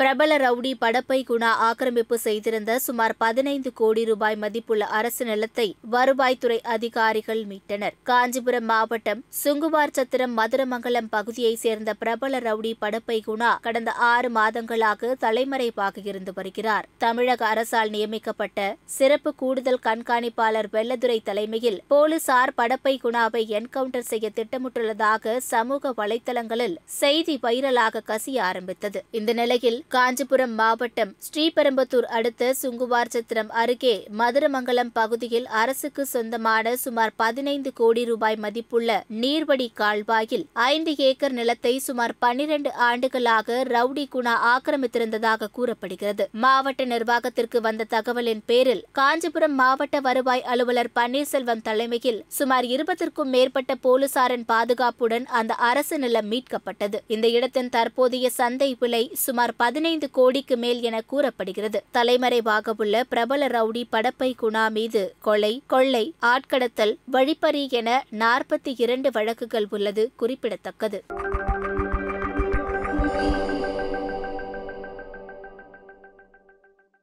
பிரபல ரவுடி படப்பை குணா ஆக்கிரமிப்பு செய்திருந்த சுமார் பதினைந்து கோடி ரூபாய் மதிப்புள்ள அரசு நிலத்தை வருவாய்த்துறை அதிகாரிகள் மீட்டனர். காஞ்சிபுரம் மாவட்டம் சுங்குவார் சத்திரம் மதுரமங்கலம் பகுதியைச் சேர்ந்த பிரபல ரவுடி படப்பை குணா கடந்த ஆறு மாதங்களாக தலைமறைவாக இருந்து வருகிறார். தமிழக அரசால் நியமிக்கப்பட்ட சிறப்பு கூடுதல் கண்காணிப்பாளர் வெள்ளதுரை தலைமையில் போலீசார் படப்பை குணாவை என்கவுண்டர் செய்ய திட்டமிட்டுள்ளதாக சமூக வலைதளங்களில் செய்தி வைரலாக கசிய ஆரம்பித்தது. இந்த நிலையில் காஞ்சிபுரம் மாவட்டம் ஸ்ரீபெரும்புத்தூர் அடுத்த சுங்குவார் சத்திரம் அருகே மதுரமங்கலம் பகுதியில் அரசுக்கு சொந்தமான சுமார் பதினைந்து கோடி ரூபாய் மதிப்புள்ள நீர்வடி கால்வாயில் ஐந்து ஏக்கர் நிலத்தை சுமார் பன்னிரண்டு ஆண்டுகளாக ரவுடி குணா ஆக்கிரமித்திருந்ததாக கூறப்படுகிறது. மாவட்ட நிர்வாகத்திற்கு வந்த தகவலின் பேரில் காஞ்சிபுரம் மாவட்ட வருவாய் அலுவலர் பன்னீர்செல்வம் தலைமையில் சுமார் இருபத்திற்கும் மேற்பட்ட போலீசாரின் பாதுகாப்புடன் அந்த அரசு நிலம் மீட்கப்பட்டது. இந்த இடத்தின் தற்போதைய சந்தை விலை சுமார் பதினைந்து கோடிக்கு மேல் என கூறப்படுகிறது. தலைமறைவாக உள்ள பிரபல ரவுடி படப்பை குணா மீது கொலை கொள்ளை ஆட்கடத்தல் வழிப்பறி என நாற்பத்தி இரண்டு வழக்குகள் உள்ளது குறிப்பிடத்தக்கது.